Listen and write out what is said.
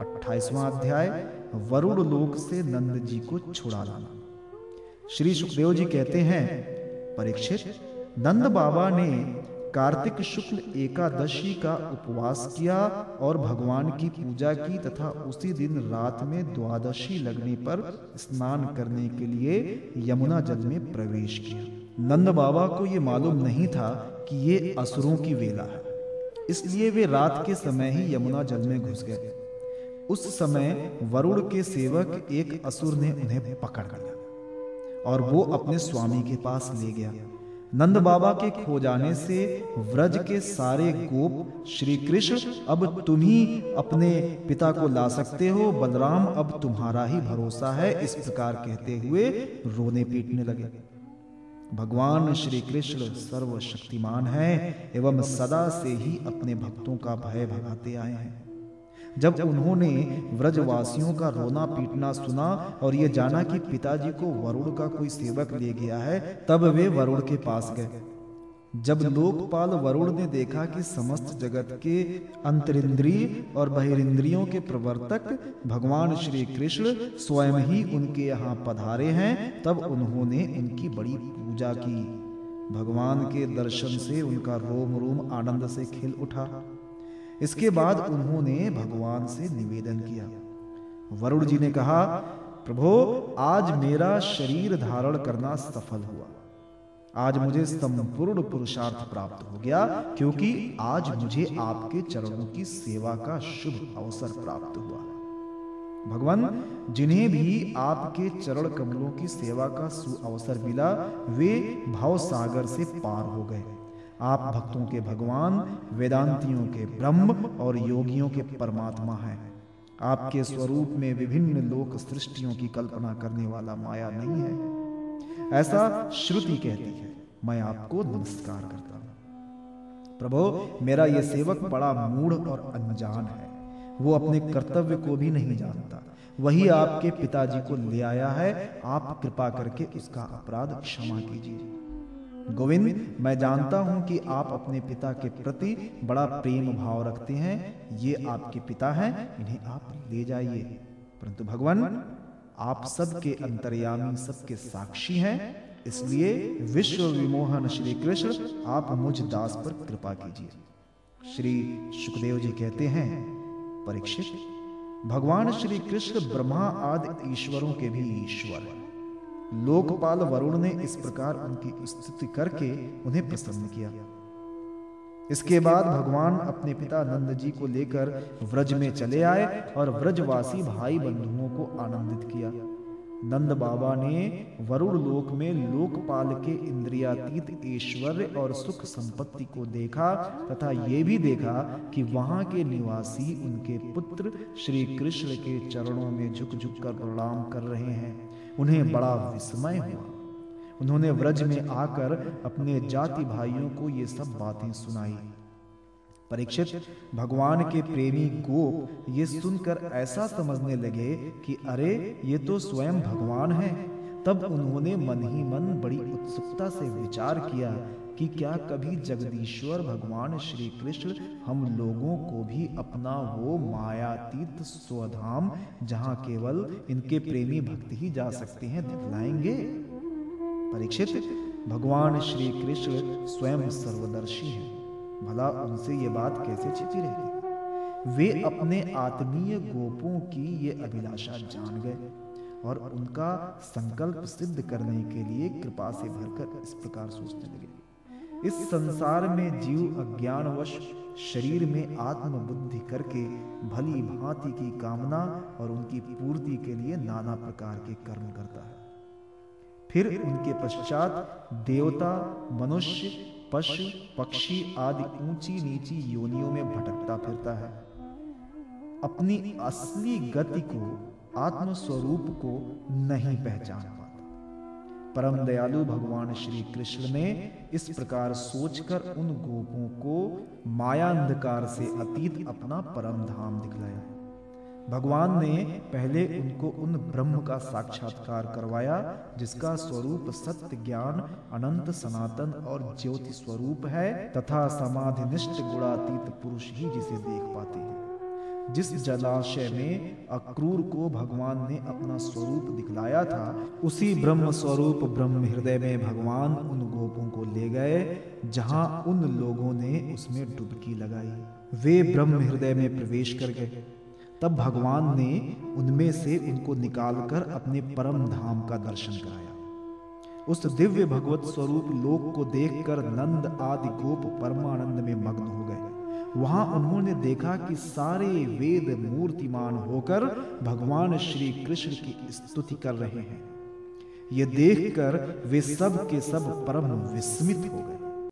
अट्ठाईसवां अध्याय वरुण लोक से नंद जी को छुड़ा लाना। श्री सुखदेव जी कहते हैं, परीक्षित, नंद बाबा ने कार्तिक शुक्ल एकादशी का उपवास किया और भगवान की पूजा की तथा उसी दिन रात में द्वादशी लगने पर स्नान करने के लिए यमुना जल में प्रवेश किया। नंद बाबा को यह मालूम नहीं था कि ये असुरों की वेला है। इसलिए वे रात के समय ही यमुना जल में घुस गए। उस समय वरुण के सेवक एक असुर ने उन्हें पकड़ लिया और वो अपने स्वामी के पास ले गया। नंद बाबा के खो जाने से व्रज के सारे गोप, श्री कृष्ण, अब तुम ही अपने पिता को ला सकते हो, बलराम, अब तुम्हारा ही भरोसा है, इस प्रकार कहते हुए रोने पीटने लगे। भगवान श्री कृष्ण सर्वशक्तिमान है एवं सदा से ही अपने भक्तों का भय भगाते आए हैं। जब उन्होंने व्रजवासियों का रोना पीटना सुना और ये जाना कि पिताजी को वरुण का कोई सेवक ले गया है, तब वे वरुण के पास गए। जब लोकपाल वरुण ने देखा कि समस्त जगत के अंतरिंद्रिय और बहिरिंद्रियों के प्रवर्तक भगवान श्री कृष्ण स्वयं ही उनके यहाँ पधारे हैं, तब उन्होंने उनकी बड़ी पूजा की। भगवान के दर्शन से उनका रोम रोम आनंद से खिल उठा। इसके बाद उन्होंने भगवान से निवेदन किया। वरुण जी ने कहा प्रभो आज मेरा शरीर धारण करना सफल हुआ। आज मुझे संपूर्ण पुरुषार्थ प्राप्त हो गया क्योंकि आज मुझे आपके चरणों की सेवा का शुभ अवसर प्राप्त हुआ। भगवान जिन्हें भी आपके चरण कमलों की सेवा का सुअवसर मिला वे भाव सागर से पार हो गए। आप भक्तों के भगवान, वेदांतियों के ब्रह्म और योगियों के परमात्मा हैं। आपके स्वरूप में विभिन्न लोक सृष्टियों की कल्पना करने वाला माया नहीं है। ऐसा श्रुति कहती है। मैं आपको नमस्कार करता हूँ। प्रभु, मेरा यह सेवक बड़ा मूढ़ और अनजान है। वो अपने कर्तव्य को भी नहीं जानता। वही आपके पिताजी को ले आया है। आप कृपा करके उसका अपराध क्षमा कीजिए। गोविंद, मैं जानता हूँ कि आप अपने पिता के प्रति बड़ा प्रेम भाव रखते हैं। ये आपके पिता हैं, इन्हें आप ले जाइए। परंतु भगवान, आप सबके अंतर्यामी, सबके साक्षी हैं। इसलिए विश्व विमोहन श्री कृष्ण, आप मुझ दास पर कृपा कीजिए। श्री सुखदेव जी कहते हैं, परीक्षित, भगवान श्री कृष्ण ब्रह्मा आदि ईश्वरों के भी ईश्वर। हैं लोकपाल वरुण ने इस प्रकार उनकी स्तुति करके उन्हें प्रसन्न किया। इसके बाद भगवान अपने पिता नंद जी को लेकर व्रज में चले आए और व्रजवासी भाई बंधुओं को आनंदित किया। नंद बाबा ने वरुण लोक में लोकपाल के इंद्रियातीत ऐश्वर्य और सुख संपत्ति को देखा तथा ये भी देखा कि वहाँ के निवासी उनके पुत्र श्री कृष्ण के चरणों में झुक झुक कर प्रणाम कर रहे हैं। उन्हें बड़ा विस्मय हुआ। उन्होंने व्रज में आकर अपने जाति भाइयों को ये सब बातें सुनाई। परीक्षित, भगवान के प्रेमी गोप ये सुनकर ऐसा समझने लगे कि अरे, ये तो स्वयं भगवान है। तब उन्होंने मन ही मन बड़ी उत्सुकता से विचार किया कि क्या कभी जगदीश्वर भगवान श्री कृष्ण हम लोगों को भी अपना वो मायातीत स्वधाम, जहाँ केवल इनके प्रेमी भक्त ही जा सकते हैं, दिखलाएँगे? परीक्षित, भगवान श्री कृष्ण स्वयं सर्वदर्शी हैं। भला उनसे ये बात कैसे छिपी रहती? वे अपने आत्मीय गोपों की ये अभिलाषा जान गए और उनका संकल्प सिद्ध करने के लिए कृपा से भरकर इस प्रकार सोचने लगे। इस संसार में जीव अज्ञानवश शरीर में आत्म बुद्धि करके भली भांति की कामना और उनकी पूर्ति के लिए नाना प्रकार के कर्म करता है। फिर उनके पश्चात देवता, मनुष्य, पशु, पक्षी आदि ऊँची नीची योनियों में भटकता फिरता है। अपनी असली गति को आत्म स्वरूप को नहीं पहचान परम दयालु भगवान श्री कृष्ण ने इस प्रकार सोचकर उन गोपों को माया अंधकार से अतीत अपना परम धाम दिखलाया। भगवान ने पहले उनको उन ब्रह्म का साक्षात्कार करवाया, जिसका स्वरूप सत्य ज्ञान, अनंत सनातन और ज्योति स्वरूप है, तथा समाधिनिष्ठ गुणातीत पुरुष ही जिसे देख पाते हैं। जिस जलाशय में अक्रूर को भगवान ने अपना स्वरूप दिखलाया था, उसी ब्रह्म स्वरूप ब्रह्म हृदय में भगवान उन गोपों को ले गए, जहाँ उन लोगों ने उसमें डुबकी लगाई। वे ब्रह्म हृदय में प्रवेश कर गए। तब भगवान ने उनमें से उनको निकालकर अपने परम धाम का दर्शन कराया। उस दिव्य भगवत स्वरूप लोक को देखकर नंद आदि गोप परमानंद में मग्न हो गए। वहाँ उन्होंने देखा कि सारे वेद मूर्तिमान होकर भगवान श्री कृष्ण की स्तुति कर रहे हैं। ये देखकर वे सब के सब परम विस्मित हो गए।